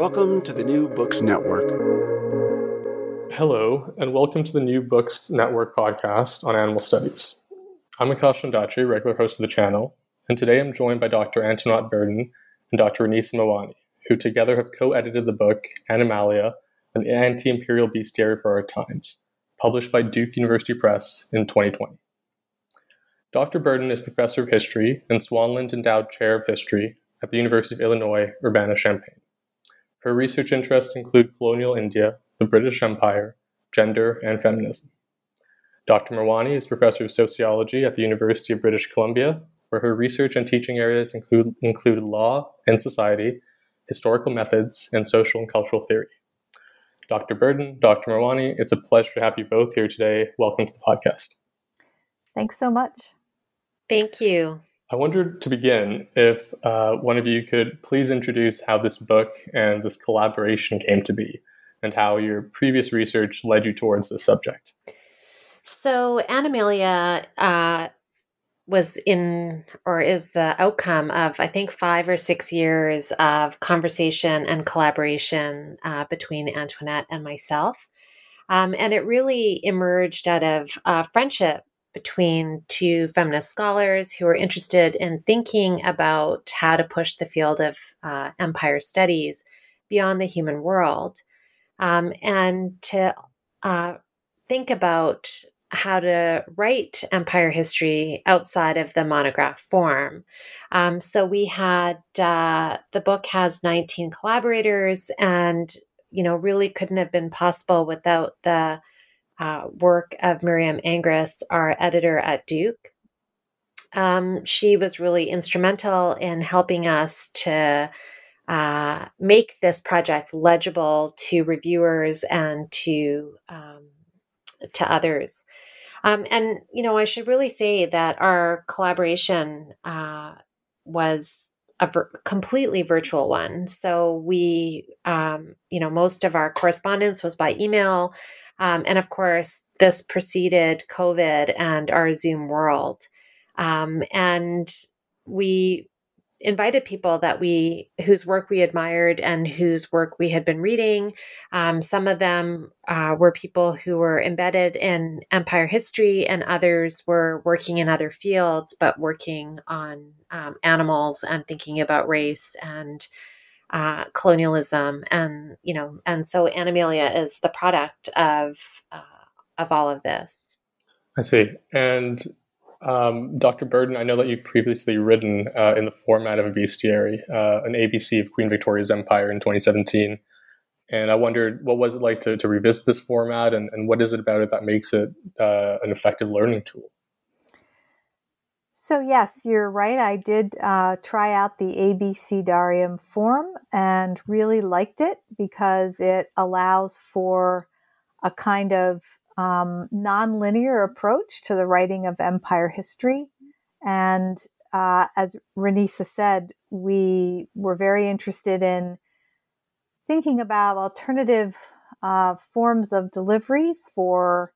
Welcome to the New Books Network. Hello, and welcome to the New Books Network podcast on animal studies. I'm Akash Ondaatje, regular host of the channel, and today I'm joined by Dr. Antoinette Burton and Dr. Renisa Mawani, who together have co-edited the book Animalia, an anti-imperial bestiary for our times, published by Duke University Press in 2020. Dr. Burton is professor of history and Swanlund Endowed Chair of History at the University of Illinois Urbana-Champaign. Her research interests include colonial India, the British Empire, gender, and feminism. Dr. Mawani is professor of sociology at the University of British Columbia, where her research and teaching areas include, include law and society, historical methods, and social and cultural theory. Dr. Burton, Dr. Mawani, it's a pleasure to have you both here today. Welcome to the podcast. Thanks so much. Thank you. I wondered to begin if uh, one of you could please introduce how this book and this collaboration came to be and how your previous research led you towards this subject. So, Animalia uh, was in or is the outcome of, I think, five or six years of conversation and collaboration uh, between Antoinette and myself. Um, and it really emerged out of uh, friendship between two feminist scholars who are interested in thinking about how to push the field of uh, empire studies beyond the human world um, and to uh, think about how to write empire history outside of the monograph form. Um, so we had uh, the book has 19 collaborators, and you know really couldn't have been possible without the uh, work of Miriam Angress, our editor at Duke. Um, she was really instrumental in helping us to uh, make this project legible to reviewers and to um, to others. Um, and you know, I should really say that our collaboration uh, was a ver- completely virtual one. So we, um, you know, most of our correspondence was by email. Um, and of course, this preceded COVID and our Zoom world. Um, and we invited people that we whose work we admired and whose work we had been reading um, some of them uh, were people who were embedded in empire history and others were working in other fields but working on um, animals and thinking about race and uh, colonialism, and you know, and so Animalia is the product of uh, of all of this. I see. And um, Dr. Burton, I know that you've previously written uh, in the format of a bestiary, uh, an ABC of Queen Victoria's Empire in 2017. And I wondered, what was it like to, to revisit this format, and, and what is it about it that makes it uh, an effective learning tool? So, yes, you're right. I did uh, try out the abecedarium form and really liked it because it allows for a kind of um, nonlinear approach to the writing of empire history. And uh, as Renisa said, we were very interested in thinking about alternative uh, forms of delivery for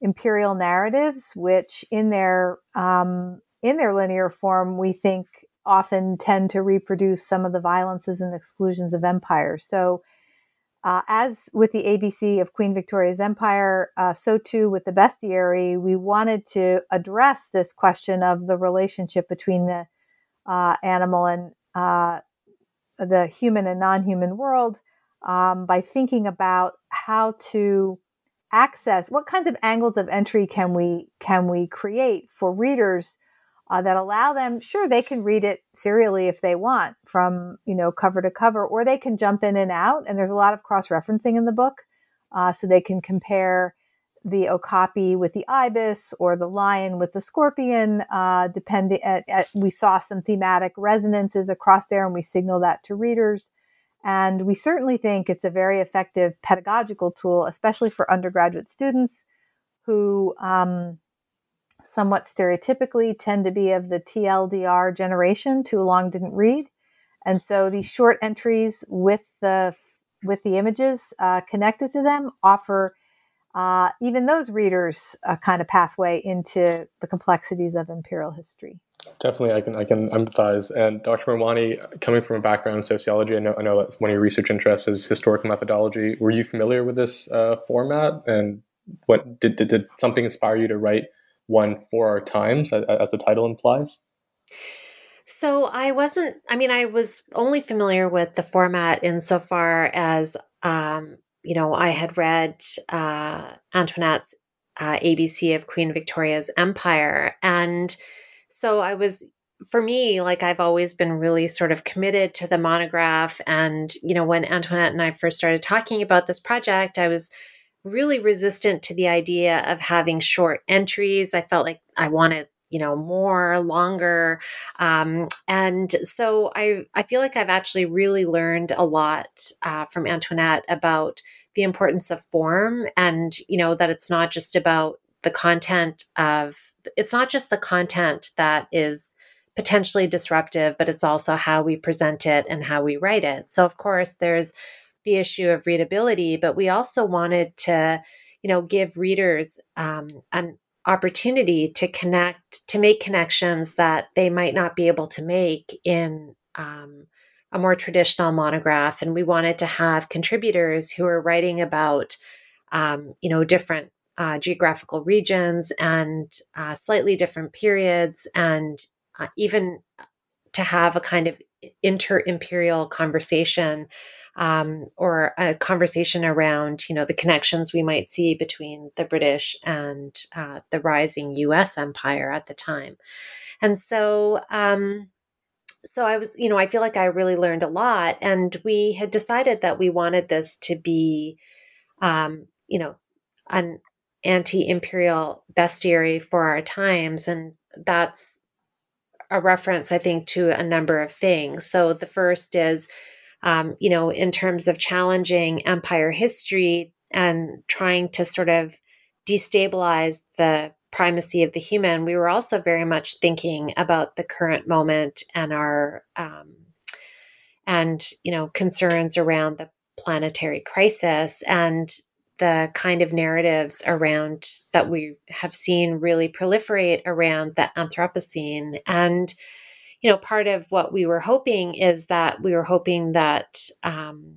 imperial narratives, which in their um, in their linear form, we think often tend to reproduce some of the violences and exclusions of empire. So, uh, as with the ABC of Queen Victoria's Empire, uh, so too with the bestiary, we wanted to address this question of the relationship between the uh, animal and uh, the human and non human world um, by thinking about how to access what kinds of angles of entry can we can we create for readers uh, that allow them sure they can read it serially if they want from you know cover to cover or they can jump in and out and there's a lot of cross referencing in the book uh, so they can compare the okapi with the ibis or the lion with the scorpion uh, depending at, at, we saw some thematic resonances across there and we signal that to readers. And we certainly think it's a very effective pedagogical tool, especially for undergraduate students who um, somewhat stereotypically tend to be of the TLDR generation, too long didn't read. And so these short entries with the with the images uh, connected to them offer uh, even those readers a kind of pathway into the complexities of imperial history. Definitely, I can I can empathize. And Dr. Mawani, coming from a background in sociology, I know I know that one of your research interests is historical methodology. Were you familiar with this uh, format, and what did, did did something inspire you to write one for our times, as the title implies? So I wasn't. I mean, I was only familiar with the format insofar as um, you know, I had read uh, Antoinette's uh, ABC of Queen Victoria's Empire. And so I was, for me, like I've always been really sort of committed to the monograph. And, you know, when Antoinette and I first started talking about this project, I was really resistant to the idea of having short entries. I felt like I wanted you know more longer um, and so i i feel like i've actually really learned a lot uh, from antoinette about the importance of form and you know that it's not just about the content of it's not just the content that is potentially disruptive but it's also how we present it and how we write it so of course there's the issue of readability but we also wanted to you know give readers um, an opportunity to connect, to make connections that they might not be able to make in um, a more traditional monograph. And we wanted to have contributors who are writing about, um, you know, different uh, geographical regions and uh, slightly different periods, and uh, even to have a kind of inter imperial conversation um, or a conversation around, you know, the connections we might see between the British and uh, the rising U.S. empire at the time. And so, um, so I was, you know, I feel like I really learned a lot, and we had decided that we wanted this to be, um, you know, an anti-imperial bestiary for our times, and that's a reference, I think, to a number of things. So the first is um, you know, in terms of challenging empire history and trying to sort of destabilize the primacy of the human, we were also very much thinking about the current moment and our um, and you know concerns around the planetary crisis and the kind of narratives around that we have seen really proliferate around the Anthropocene. And you know, part of what we were hoping is that we were hoping that um,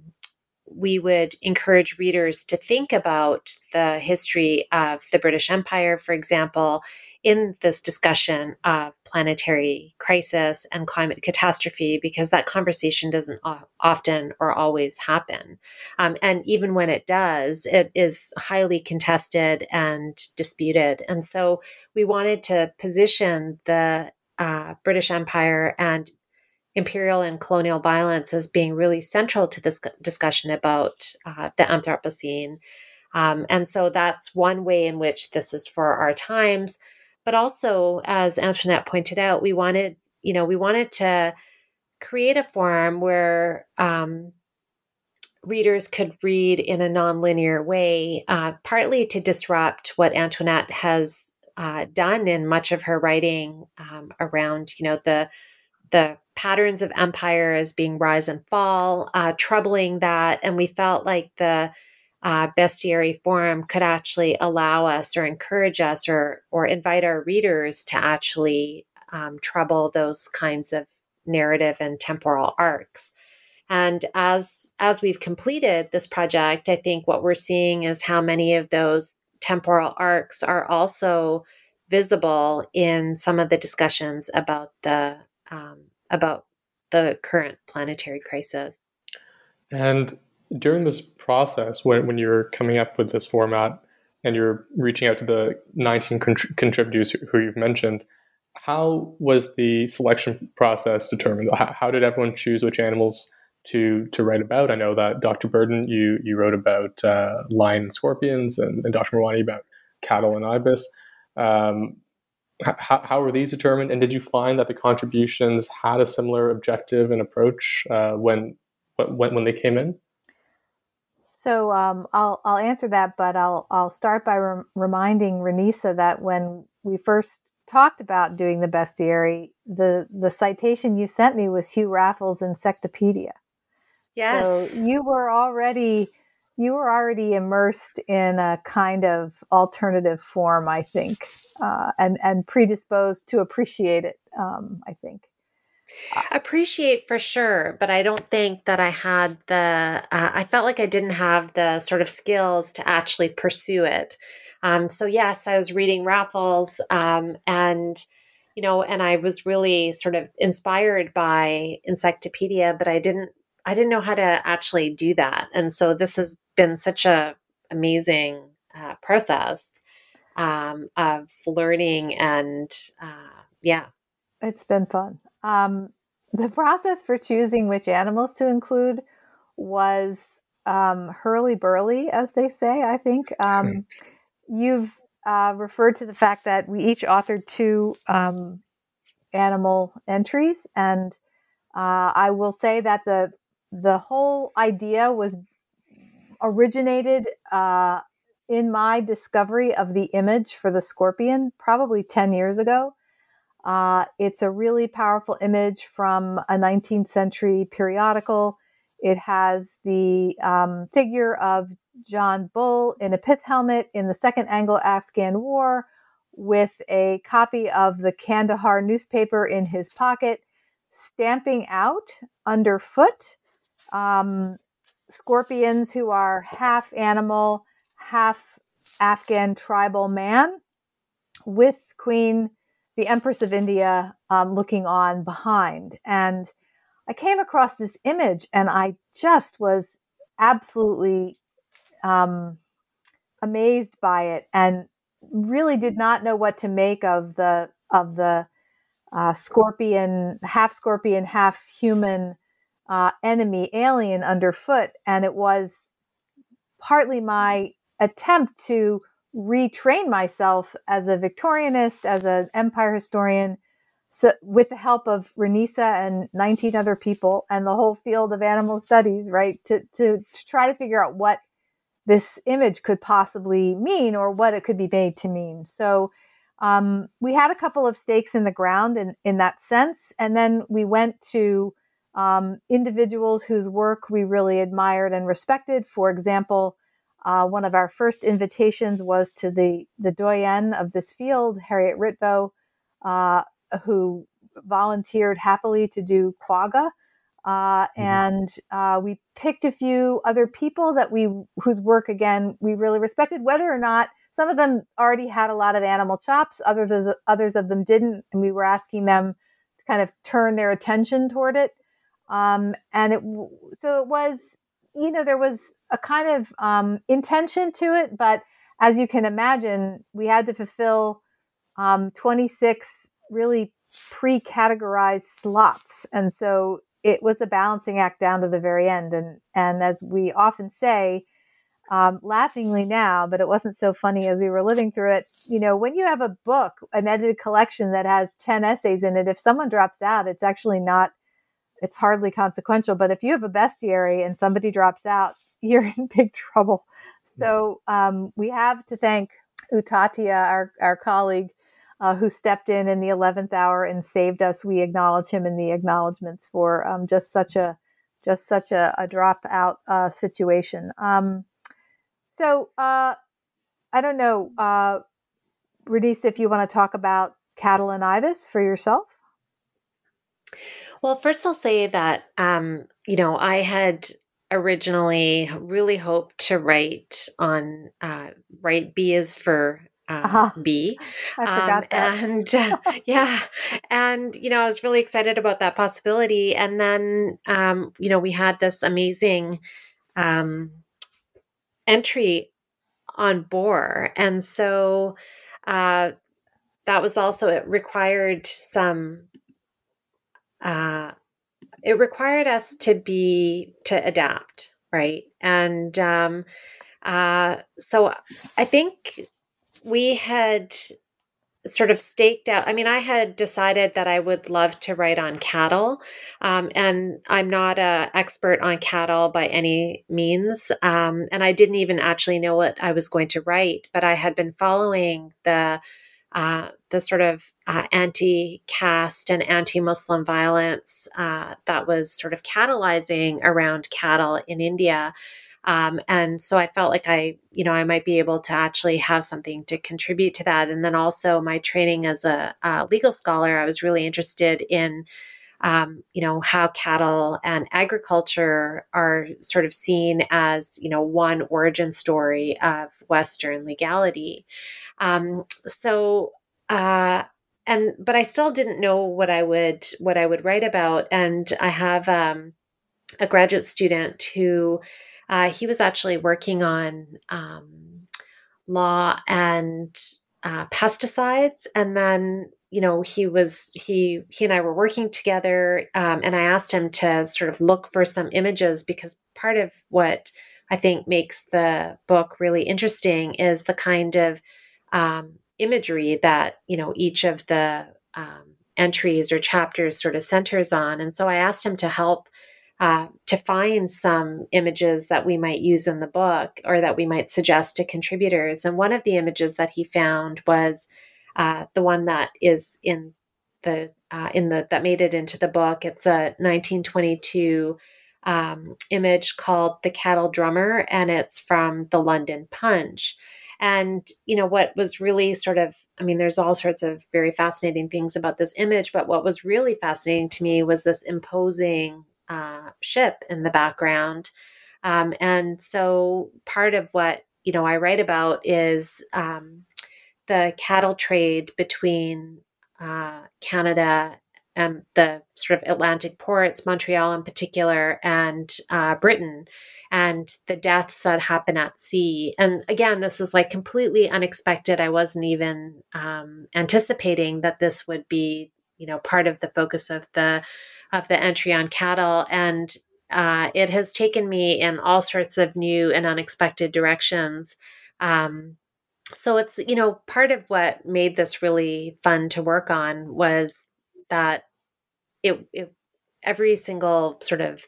we would encourage readers to think about the history of the British Empire, for example, in this discussion of planetary crisis and climate catastrophe, because that conversation doesn't often or always happen. Um, and even when it does, it is highly contested and disputed. And so we wanted to position the uh, British Empire and imperial and colonial violence as being really central to this discussion about uh, the Anthropocene. Um, and so that's one way in which this is for our times. But also, as Antoinette pointed out, we wanted, you know, we wanted to create a forum where um, readers could read in a nonlinear way, uh, partly to disrupt what Antoinette has uh, done in much of her writing um, around, you know, the the patterns of empire as being rise and fall, uh, troubling that, and we felt like the uh, bestiary forum could actually allow us or encourage us or or invite our readers to actually um, trouble those kinds of narrative and temporal arcs. And as as we've completed this project, I think what we're seeing is how many of those temporal arcs are also visible in some of the discussions about the um, about the current planetary crisis. And during this process, when when you're coming up with this format, and you're reaching out to the 19 contributors who you've mentioned. How was the selection process determined? How, how did everyone choose which animals to to write about? I know that Dr. Burton, you you wrote about uh, lion and scorpions, and, and Dr. Mawani about cattle and ibis. Um, how, how were these determined? And did you find that the contributions had a similar objective and approach uh, when, when when they came in? So um, I'll I'll answer that, but I'll I'll start by re- reminding Renisa that when we first talked about doing the bestiary, the the citation you sent me was Hugh Raffles' Insectopedia. Yes. So you were already you were already immersed in a kind of alternative form, I think, uh, and and predisposed to appreciate it. Um, I think appreciate for sure but i don't think that i had the uh, i felt like i didn't have the sort of skills to actually pursue it. Um, so yes i was reading raffles um, and you know and i was really sort of inspired by insectopedia but i didn't i didn't know how to actually do that. And so this has been such a amazing uh, process um, of learning and uh, yeah. It's been fun um, the process for choosing which animals to include was um, hurly burly, as they say, I think. Um, you've uh, referred to the fact that we each authored two um, animal entries, and uh, I will say that the the whole idea was originated uh, in my discovery of the image for the scorpion probably 10 years ago. Uh, it's a really powerful image from a 19th century periodical. It has the um, figure of John Bull in a pith helmet in the Second Anglo Afghan War with a copy of the Kandahar newspaper in his pocket, stamping out underfoot um, scorpions who are half animal, half Afghan tribal man with Queen the Empress of India um, looking on behind. And I came across this image and I just was absolutely um, amazed by it and really did not know what to make of the of the uh, scorpion, half scorpion, half human uh, enemy alien underfoot. And it was partly my attempt to retrain myself as a Victorianist, as an empire historian, so with the help of Renisa and 19 other people and the whole field of animal studies, right, to, to, to try to figure out what this image could possibly mean or what it could be made to mean. So um, we had a couple of stakes in the ground in, in that sense. And then we went to um, individuals whose work we really admired and respected. For example, uh, one of our first invitations was to the, the doyenne of this field, Harriet Ritvo, uh, who volunteered happily to do quagga. Uh, mm-hmm. and uh, we picked a few other people that we whose work again we really respected, whether or not some of them already had a lot of animal chops, others others of them didn't, and we were asking them to kind of turn their attention toward it. Um, and it so it was you know there was a kind of um, intention to it, but as you can imagine, we had to fulfill um, 26 really pre categorized slots. And so it was a balancing act down to the very end. And, and as we often say, um, laughingly now, but it wasn't so funny as we were living through it. You know, when you have a book, an edited collection that has 10 essays in it, if someone drops out, it's actually not, it's hardly consequential. But if you have a bestiary and somebody drops out, you're in big trouble. So um, we have to thank Utathya, our, our colleague, uh, who stepped in in the 11th hour and saved us. We acknowledge him in the acknowledgments for um, just such a just such a, a dropout uh, situation. Um, so uh, I don't know, uh, if you want to talk about cattle and ibis for yourself. Well, first I'll say that um, you know I had originally really hoped to write on uh, write B is for uh, uh-huh. B. I um, that. And uh, yeah, and you know, I was really excited about that possibility. And then, um, you know, we had this amazing um, entry on boar. And so uh, that was also, it required some, uh, it required us to be, to adapt, right? And um, uh, so I think we had sort of staked out. I mean, I had decided that I would love to write on cattle, um, and I'm not an expert on cattle by any means. Um, and I didn't even actually know what I was going to write, but I had been following the uh, the sort of uh, anti-caste and anti-Muslim violence uh, that was sort of catalyzing around cattle in India. Um, and so I felt like I, you know, I might be able to actually have something to contribute to that. And then also my training as a, a legal scholar, I was really interested in, um, you know, how cattle and agriculture are sort of seen as, you know, one origin story of Western legality. Um, so, uh, and but I still didn't know what I would what I would write about. And I have um, a graduate student who uh, he was actually working on um, law and uh, pesticides, and then you know he was he he and I were working together, um, and I asked him to sort of look for some images because part of what I think makes the book really interesting is the kind of um, imagery that you know each of the um, entries or chapters sort of centers on, and so I asked him to help uh, to find some images that we might use in the book or that we might suggest to contributors. And one of the images that he found was uh, the one that is in the uh, in the that made it into the book. It's a 1922 um, image called "The Cattle Drummer," and it's from the London Punch. And you know what was really sort of I mean, there's all sorts of very fascinating things about this image, but what was really fascinating to me was this imposing uh, ship in the background. Um, and so part of what you know I write about is um, the cattle trade between uh, Canada and the sort of Atlantic ports, Montreal in particular, and uh, Britain, and the deaths that happen at sea. And again, this was like completely unexpected. I wasn't even um, anticipating that this would be, you know, part of the focus of the of the entry on cattle. And uh, it has taken me in all sorts of new and unexpected directions. Um, so it's, you know, part of what made this really fun to work on was that it, it every single sort of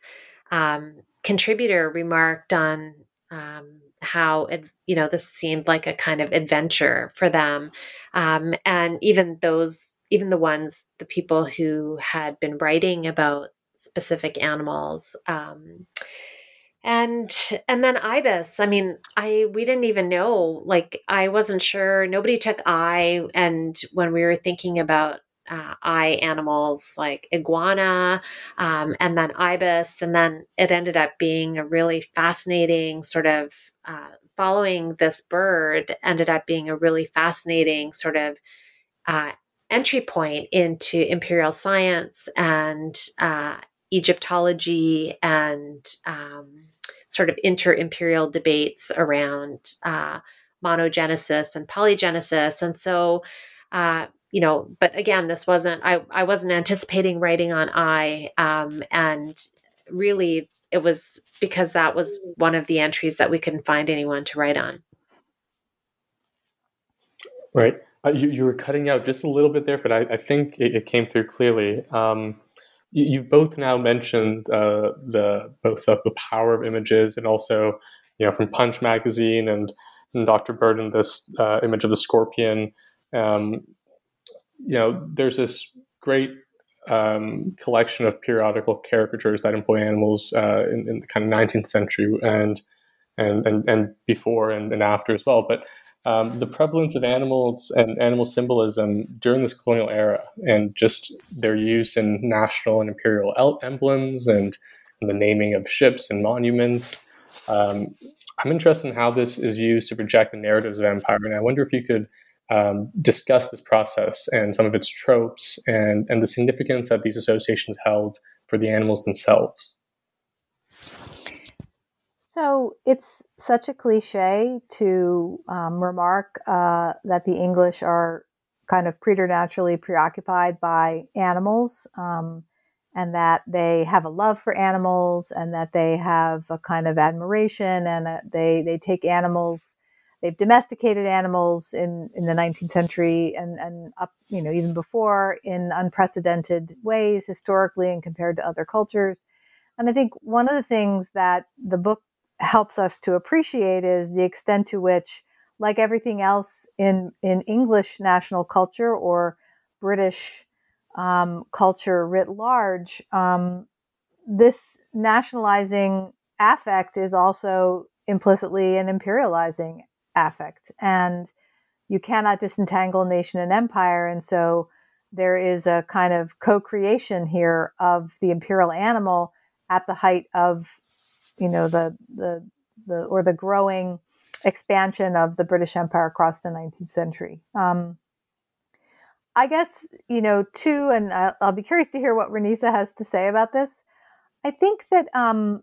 um, contributor remarked on um, how it, you know this seemed like a kind of adventure for them um, and even those even the ones, the people who had been writing about specific animals. And and then ibis i mean i we didn't even know like i wasn't sure nobody took eye and when we were thinking about uh, eye animals like iguana um, and then ibis and then it ended up being a really fascinating sort of uh, following this bird ended up being a really fascinating sort of uh, entry point into imperial science and uh, Egyptology and um, sort of inter imperial debates around uh, monogenesis and polygenesis. And so, uh, you know, but again, this wasn't, I, I wasn't anticipating writing on I. Um, and really, it was because that was one of the entries that we couldn't find anyone to write on. Right. Uh, you, you were cutting out just a little bit there, but I, I think it, it, came through clearly. Um, you've both now mentioned uh, the both the, the, power of images and also, you know, from Punch magazine and, and Dr. Burton, this uh, image of the scorpion. Um, you know, there's this great um, collection of periodical caricatures that employ animals uh, in, in, the kind of 19th century and and and, and before and, and after as well. But um, the prevalence of animals and animal symbolism during this colonial era and just their use in national and imperial emblems and, and the naming of ships and monuments. Um, I'm interested in how this is used to project the narratives of empire, and I wonder if you could um, discuss this process and some of its tropes and, and the significance that these associations held for the animals themselves. So it's such a cliche to um, remark uh, that the English are kind of preternaturally preoccupied by animals um, and that they have a love for animals and that they have a kind of admiration and that they, they take animals they've domesticated animals in, in the 19th century and, and up, you know, even before in unprecedented ways historically and compared to other cultures. And I think one of the things that the book helps us to appreciate is the extent to which, like everything else in, in English national culture or British um, culture writ large, um, this nationalizing affect is also implicitly an imperializing affect. And you cannot disentangle nation and empire. And so there is a kind of co creation here of the imperial animal at the height of, you know, the, the, the, or the growing expansion of the British Empire across the 19th century. Um, I guess, you know, too, and I'll be curious to hear what Renisa has to say about this. I think that um,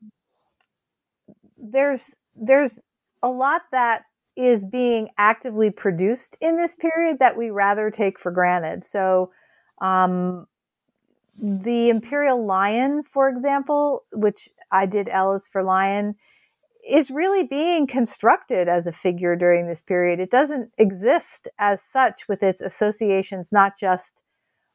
there's there's a lot that is being actively produced in this period that we rather take for granted. So, um, the imperial lion, for example, which I did L is for lion, is really being constructed as a figure during this period. It doesn't exist as such with its associations, not just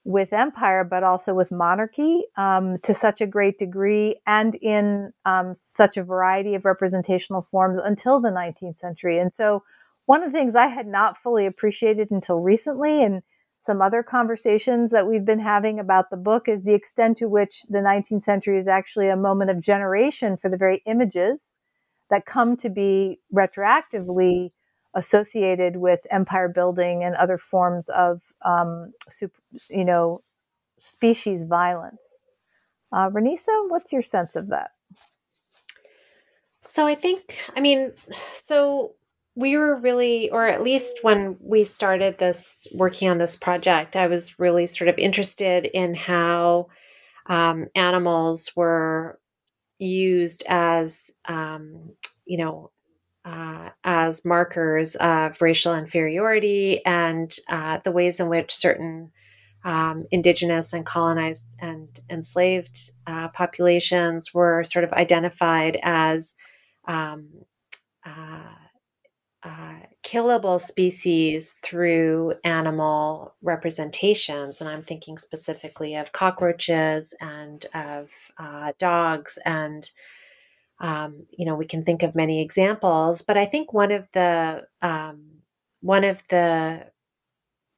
with empire, but also with monarchy um, to such a great degree and in um, such a variety of representational forms until the 19th century. And so, one of the things I had not fully appreciated until recently, and some other conversations that we've been having about the book, is the extent to which the 19th century is actually a moment of generation for the very images that come to be retroactively associated with empire building and other forms of, um, you know, species violence. Uh, Renisa, what's your sense of that? So I think, I mean, so we were really, or at least when we started this, working on this project, I was really sort of interested in how um, animals were used as, um, you know, uh, as markers of racial inferiority and uh, the ways in which certain um, indigenous and colonized and enslaved uh, populations were sort of identified as um, uh, uh, killable species through animal representations. And I'm thinking specifically of cockroaches and of uh, dogs. And um, you know we can think of many examples. But i think one of the um, one of the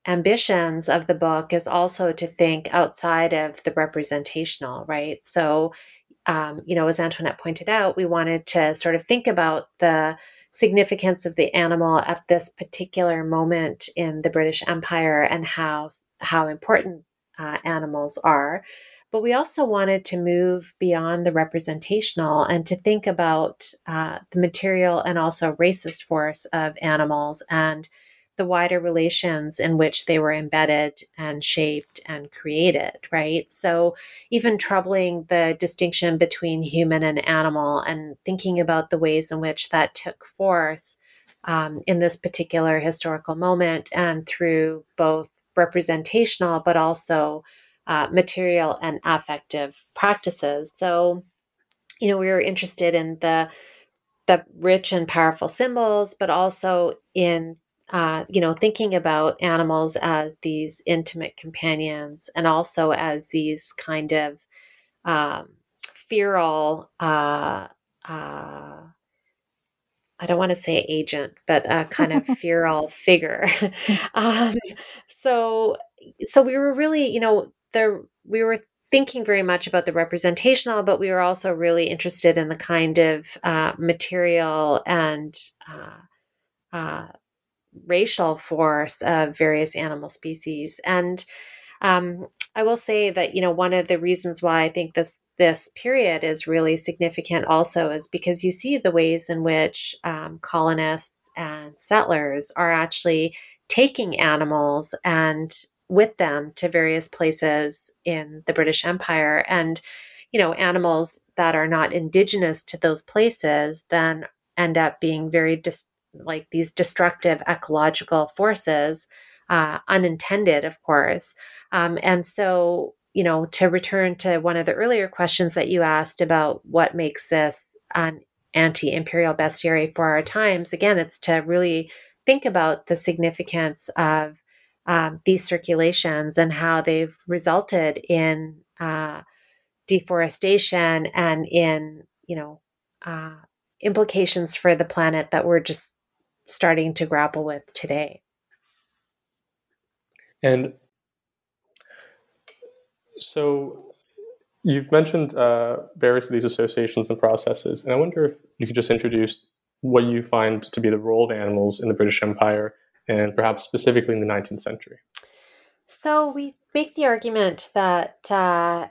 ambitions of the book is also to think outside of the representational right? So um, you know as antoinette pointed out we wanted to sort of think about the significance of the animal at this particular moment in the british empire and how how important uh, animals are. But we also wanted to move beyond the representational and to think about uh, the material and also racist force of animals and the wider relations in which they were embedded and shaped and created, right? So, even troubling the distinction between human and animal and thinking about the ways in which that took force um, in this particular historical moment and through both representational but also uh, material and affective practices. So, you know, we were interested in the the rich and powerful symbols, but also in uh, you know thinking about animals as these intimate companions and also as these kind of um, feral. Uh, uh, I don't want to say agent, but a kind of feral figure. um, so, so we were really, you know, there we were thinking very much about the representational, but we were also really interested in the kind of uh, material and uh, uh, racial force of various animal species. And um, I will say that you know one of the reasons why I think this this period is really significant also is because you see the ways in which um, colonists and settlers are actually taking animals and with them to various places in the British Empire. And, you know, animals that are not indigenous to those places then end up being very dis- like these destructive ecological forces, uh, unintended, of course. Um, and so, you know, to return to one of the earlier questions that you asked about what makes this an anti imperial bestiary for our times, again, it's to really think about the significance of um, these circulations and how they've resulted in uh, deforestation and in, you know, uh, implications for the planet that we're just starting to grapple with today. And so you've mentioned uh, various of these associations and processes, and I wonder if you could just introduce what you find to be the role of animals in the British Empire and perhaps specifically in the 19th century. So we make the argument that uh,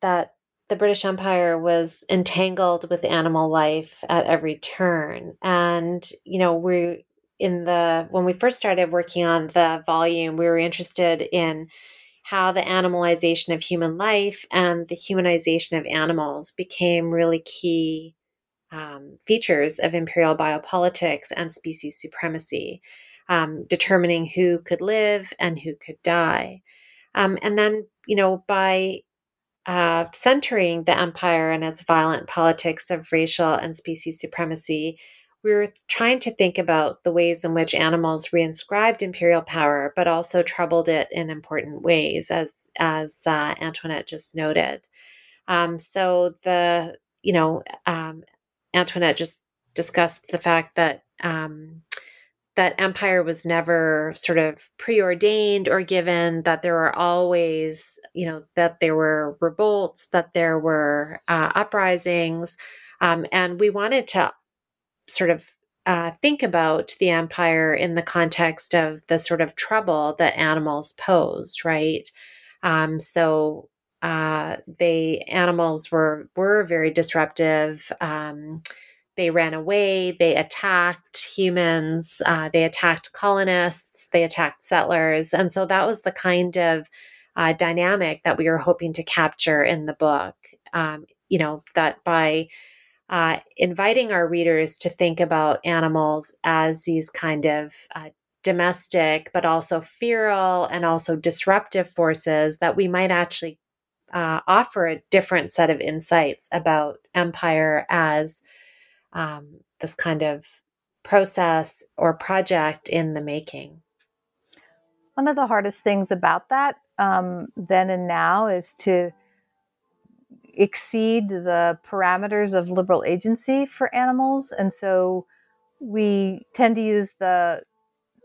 that the British Empire was entangled with animal life at every turn. And, you know, we in the when we first started working on the volume, we were interested in how the animalization of human life and the humanization of animals became really key um, features of imperial biopolitics and species supremacy, um, determining who could live and who could die. Um, and then, you know, by uh, centering the empire and its violent politics of racial and species supremacy, we were trying to think about the ways in which animals reinscribed imperial power, but also troubled it in important ways, as as uh, Antoinette just noted. Um, so the you know um, Antoinette just discussed the fact that um, that empire was never sort of preordained or given that there were always you know that there were revolts that there were uh, uprisings. Um, and we wanted to sort of uh, think about the empire in the context of the sort of trouble that animals posed right? Um, so uh, they animals were were very disruptive. Um, they ran away, they attacked humans, uh, they attacked colonists, they attacked settlers. And so that was the kind of uh, dynamic that we were hoping to capture in the book. Um, you know, that by uh, inviting our readers to think about animals as these kind of uh, domestic, but also feral and also disruptive forces, that we might actually uh, offer a different set of insights about empire as um, this kind of process or project in the making? One of the hardest things about that um, then and now is to exceed the parameters of liberal agency for animals. And so we tend to use the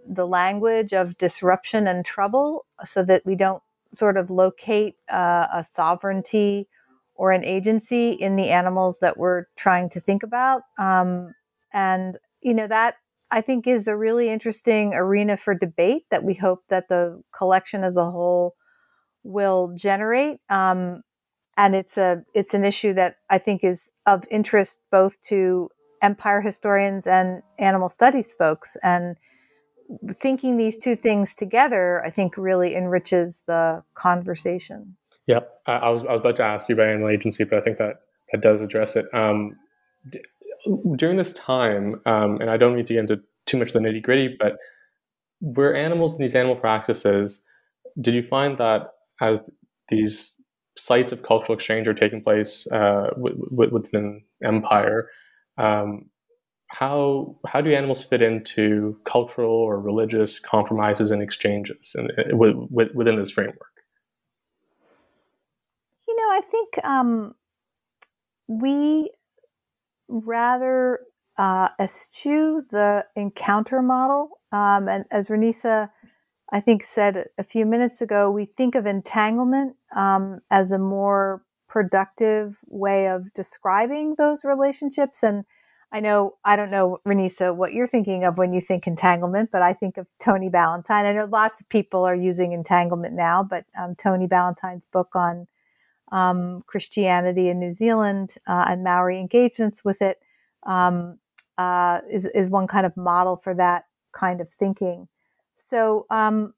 the language of disruption and trouble so that we don't sort of locate uh, a sovereignty or an agency in the animals that we're trying to think about. Um, and, you know, that I think is a really interesting arena for debate that we hope that the collection as a whole will generate. Um, and it's a it's an issue that I think is of interest both to empire historians and animal studies folks. And thinking these two things together, I think, really enriches the conversation. Yeah, I, I, was I was about to ask you about animal agency, but I think that that does address it. Um, d- during this time, um, and I don't need to get into too much of the nitty gritty, but were animals in these animal practices? Did you find that as these sites of cultural exchange are taking place uh, w- w- within empire, um, how how do animals fit into cultural or religious compromises and exchanges and, uh, within this framework? I think um, we rather uh, eschew the encounter model. Um, and as Renisa, I think, said a few minutes ago, we think of entanglement um, as a more productive way of describing those relationships. And I know, I don't know, Renisa, what you're thinking of when you think entanglement, but I think of Tony Ballantyne. I know lots of people are using entanglement now, but um, Tony Ballantyne's book on um, Christianity in New Zealand uh, and Maori engagements with it um, uh, is is one kind of model for that kind of thinking. So um,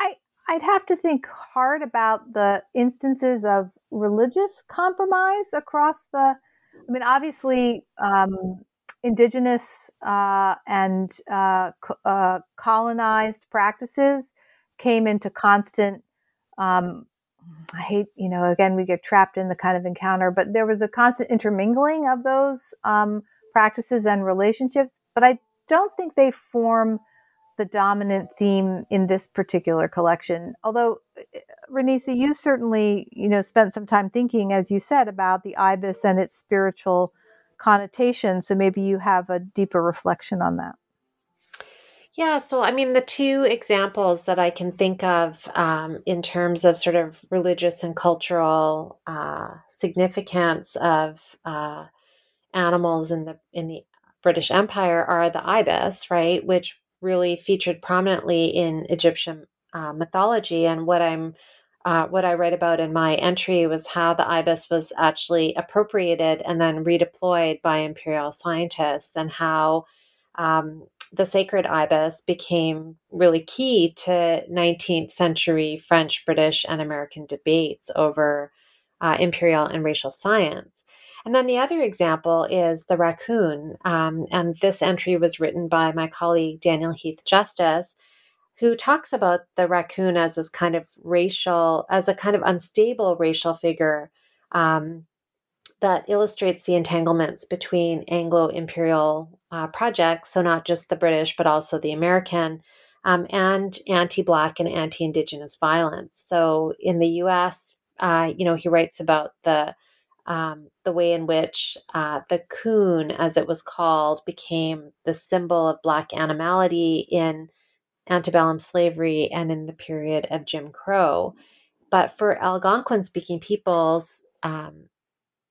I I'd have to think hard about the instances of religious compromise across the. I mean, obviously, um, indigenous uh, and uh, co- uh, colonized practices came into constant. Um, I hate, you know, again, we get trapped in the kind of encounter, but there was a constant intermingling of those um, practices and relationships. But I don't think they form the dominant theme in this particular collection. Although, Renisa, you certainly, you know, spent some time thinking, as you said, about the ibis and its spiritual connotation. So maybe you have a deeper reflection on that. Yeah, so I mean, the two examples that I can think of um, in terms of sort of religious and cultural uh, significance of uh, animals in the in the British Empire are the ibis, right, which really featured prominently in Egyptian uh, mythology. And what I'm uh, what I write about in my entry was how the ibis was actually appropriated and then redeployed by imperial scientists, and how um, the sacred ibis became really key to 19th century French, British, and American debates over uh, imperial and racial science. And then the other example is the raccoon. Um, and this entry was written by my colleague Daniel Heath Justice, who talks about the raccoon as this kind of racial, as a kind of unstable racial figure um, that illustrates the entanglements between Anglo imperial uh, projects, so not just the British, but also the American. Um, and anti-black and anti-indigenous violence. So in the U.S., uh, you know, he writes about the um, the way in which uh, the coon, as it was called, became the symbol of Black animality in antebellum slavery and in the period of Jim Crow. But for Algonquin speaking peoples, um,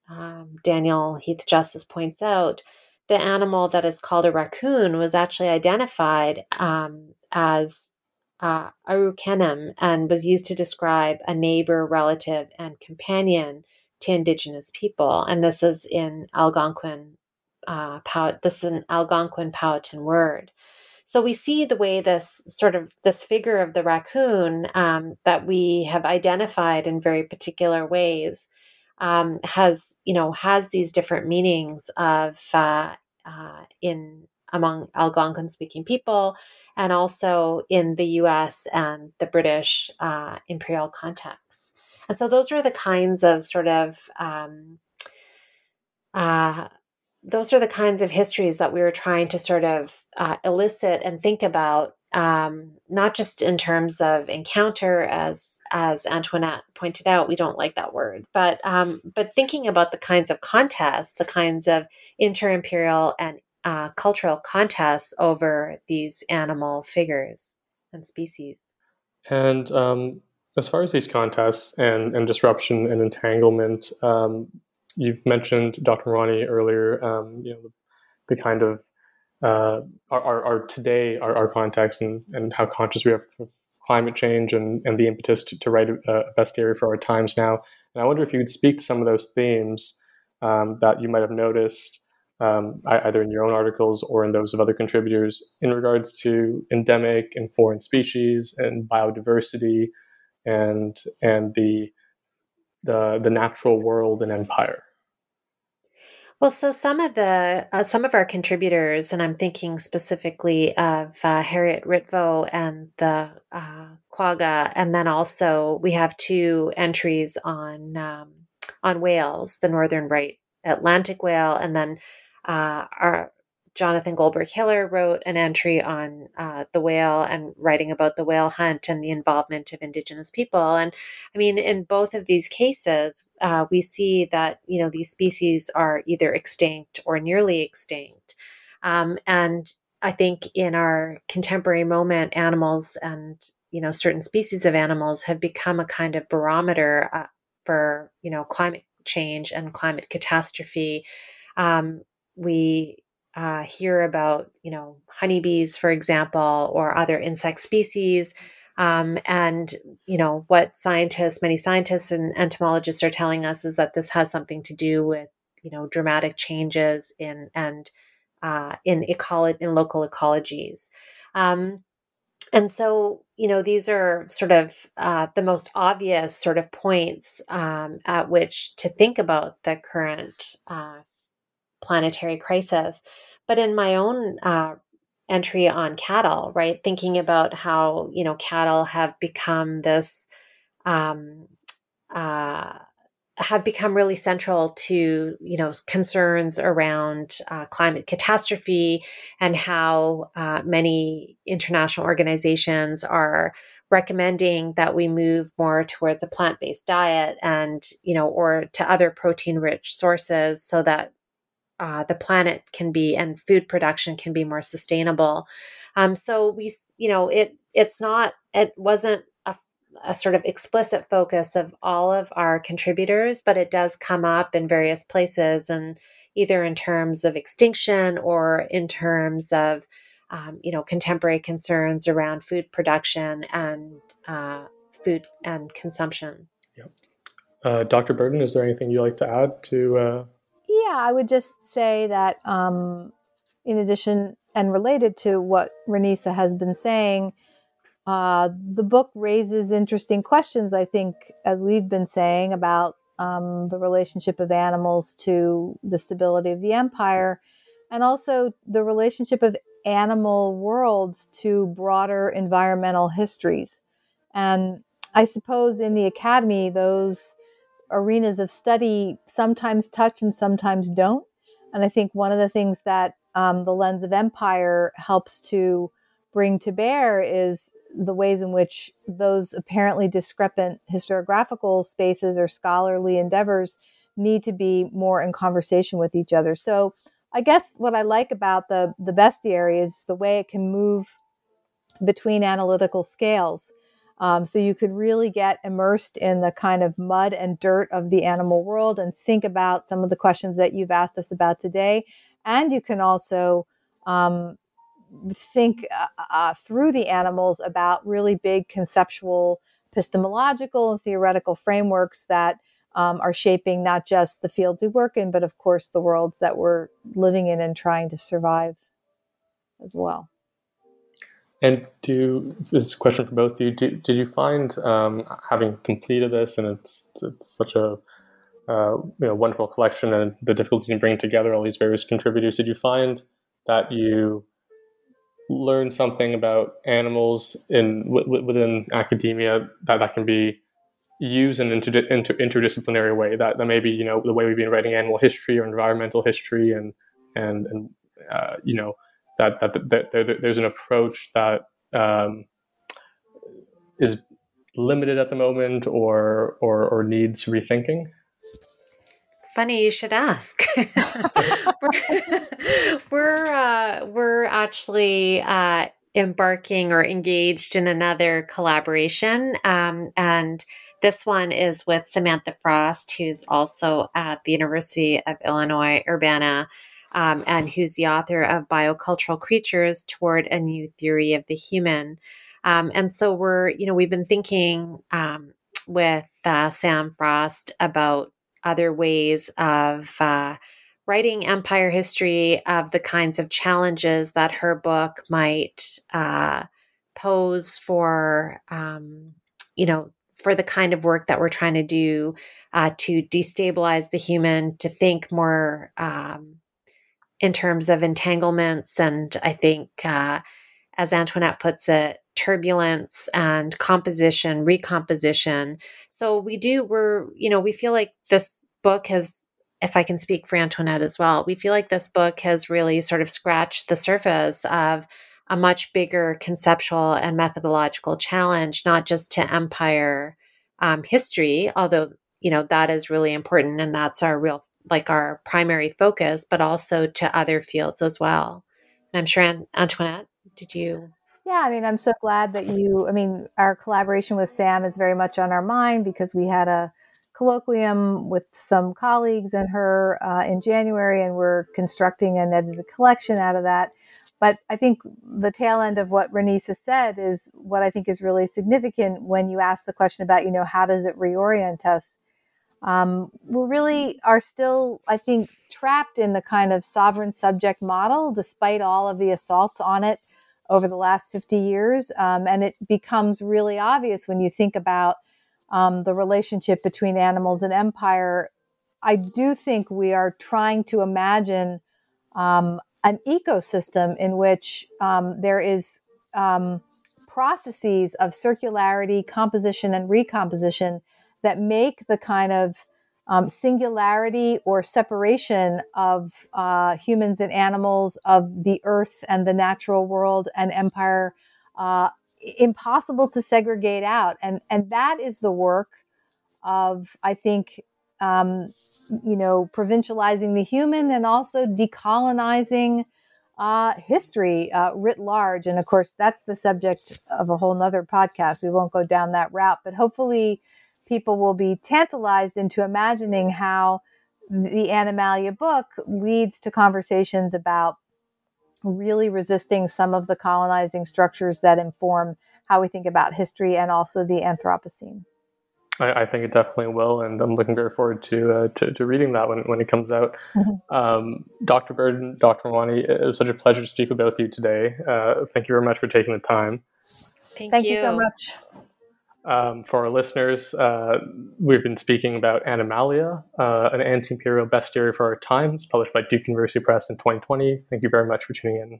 um, Daniel Heath Justice points out, the animal that is called a raccoon was actually identified um, as uh, and was used to describe a neighbor, relative, and companion to indigenous people. And this is in Algonquin, uh, Pow- this is an Algonquin Powhatan word. So we see the way this sort of this figure of the raccoon um, that we have identified in very particular ways um, has you know has these different meanings of uh, uh, in among Algonquin speaking people and also in the U.S. and the British uh, imperial context. And so those are the kinds of sort of um, uh, those are the kinds of histories that we were trying to sort of uh, elicit and think about, um, not just in terms of encounter, as as Antoinette pointed out, we don't like that word, but um, but thinking about the kinds of contests, the kinds of inter-imperial and uh, cultural contests over these animal figures and species. And um, as far as these contests and, and disruption and entanglement, um, you've mentioned Dr. Mawani earlier. Um, you know the, the kind of uh, our, our, today our, our context and, and how conscious we are of climate change and, and the impetus to, to write a, a bestiary for our times now. And I wonder if you could speak to some of those themes um, that you might have noticed um, either in your own articles or in those of other contributors in regards to endemic and foreign species and biodiversity and and the the the natural world and empire. Well, so some of the uh, some of our contributors, and I'm thinking specifically of uh, Harriet Ritvo and the uh, Quagga, and then also we have two entries on um, on whales, the northern right Atlantic whale, and then uh, our Jonathan Goldberg Hiller wrote an entry on uh, the whale and writing about the whale hunt and the involvement of Indigenous people. And I mean, in both of these cases, uh, we see that you know these species are either extinct or nearly extinct. Um, and I think in our contemporary moment, animals and you know certain species of animals have become a kind of barometer uh, for you know climate change and climate catastrophe. Um, we uh, hear about, you know, honeybees, for example, or other insect species. Um, and you know what scientists, many scientists and entomologists are telling us is that this has something to do with you know dramatic changes in and uh, in ecology in local ecologies. Um, and so, you know, these are sort of uh, the most obvious sort of points um, at which to think about the current uh, planetary crisis. But in my own uh, entry on cattle, right, thinking about how, you know, cattle have become this. Um, uh, have become really central to you know concerns around uh, climate catastrophe and how uh, many international organizations are recommending that we move more towards a plant-based diet and you know or to other protein-rich sources so that uh, the planet can be and food production can be more sustainable um, so we you know it it's not it wasn't a a sort of explicit focus of all of our contributors, but it does come up in various places and either in terms of extinction or in terms of um, you know contemporary concerns around food production and uh, food and consumption. Yep. Uh, Dr. Burton, is there anything you'd like to add to? Yeah, I would just say that um, in addition and related to what Renisa has been saying, uh, the book raises interesting questions, I think, as we've been saying, about um, the relationship of animals to the stability of the empire, and also the relationship of animal worlds to broader environmental histories. And I suppose in the academy, those arenas of study sometimes touch and sometimes don't. And I think one of the things that um, the lens of empire helps to bring to bear is the ways in which those apparently discrepant historiographical spaces or scholarly endeavors need to be more in conversation with each other. So I guess what I like about the the bestiary is the way it can move between analytical scales. Um, so you could really get immersed in the kind of mud and dirt of the animal world and think about some of the questions that you've asked us about today. And you can also um, think uh, uh, through the animals about really big conceptual, epistemological, and theoretical frameworks that um, are shaping not just the fields we work in, but of course the worlds that we're living in and trying to survive as well. And do you, this question for both of you, do, did you find um, having completed this and it's, it's such a uh, you know, wonderful collection and the difficulties in bringing together all these various contributors, did you find that you learn something about animals in w- within academia that, that can be used in an inter- inter- interdisciplinary way? That, that maybe you know the way we've been writing animal history or environmental history and and and uh, you know that that, that, there's an approach that um, is limited at the moment or or, or needs rethinking funny you should ask. we're we're, uh, we're actually uh, embarking or engaged in another collaboration, um, and this one is with Samantha Frost, who's also at the University of Illinois Urbana. Um, and who's the author of Biocultural Creatures Toward a New Theory of the Human. Um, and so we're, you know, we've been thinking um, with uh, Sam Frost about other ways of uh, writing empire history of the kinds of challenges that her book might uh, pose for, um, you know, for the kind of work that we're trying to do uh, to destabilize the human, to think more um, in terms of entanglements. And I think, uh, as Antoinette puts it, turbulence and composition, recomposition. So we do, we're, you know, we feel like this book has, if I can speak for Antoinette as well, we feel like this book has really sort of scratched the surface of a much bigger conceptual and methodological challenge, not just to empire um, history, although, you know, that is really important and that's our real, like our primary focus, but also to other fields as well. And I'm sure, Antoinette, did you yeah, I mean, I'm so glad that you, I mean, our collaboration with Sam is very much on our mind because we had a colloquium with some colleagues and her uh, in January, and we're constructing an edited collection out of that. But I think the tail end of what Renisa said is what I think is really significant when you ask the question about, you know, how does it reorient us? Um, we really are still, I think, trapped in the kind of sovereign subject model, despite all of the assaults on it over the last 50 years. Um, and it becomes really obvious when you think about um, the relationship between animals and empire. I do think we are trying to imagine um, an ecosystem in which um, there is um, processes of circularity, composition, and recomposition that make the kind of um, singularity or separation of uh, humans and animals, of the earth and the natural world and empire, uh, impossible to segregate out. And, and that is the work of, I think, um, you know, provincializing the human and also decolonizing uh, history uh, writ large. And of course, that's the subject of a whole nother podcast. We won't go down that route, but hopefully, people will be tantalized into imagining how the Animalia book leads to conversations about really resisting some of the colonizing structures that inform how we think about history and also the Anthropocene. I, I think it definitely will, and I'm looking very forward to uh, to, to, reading that when, when it comes out. Mm-hmm. Um, Dr. Burton, Dr. Mawani, it was such a pleasure to speak with both of you today. Uh, thank you very much for taking the time. Thank, thank you. you so much. Um, for our listeners, uh, we've been speaking about Animalia, uh, an anti imperial bestiary for our times, published by Duke University Press in 2020. Thank you very much for tuning in.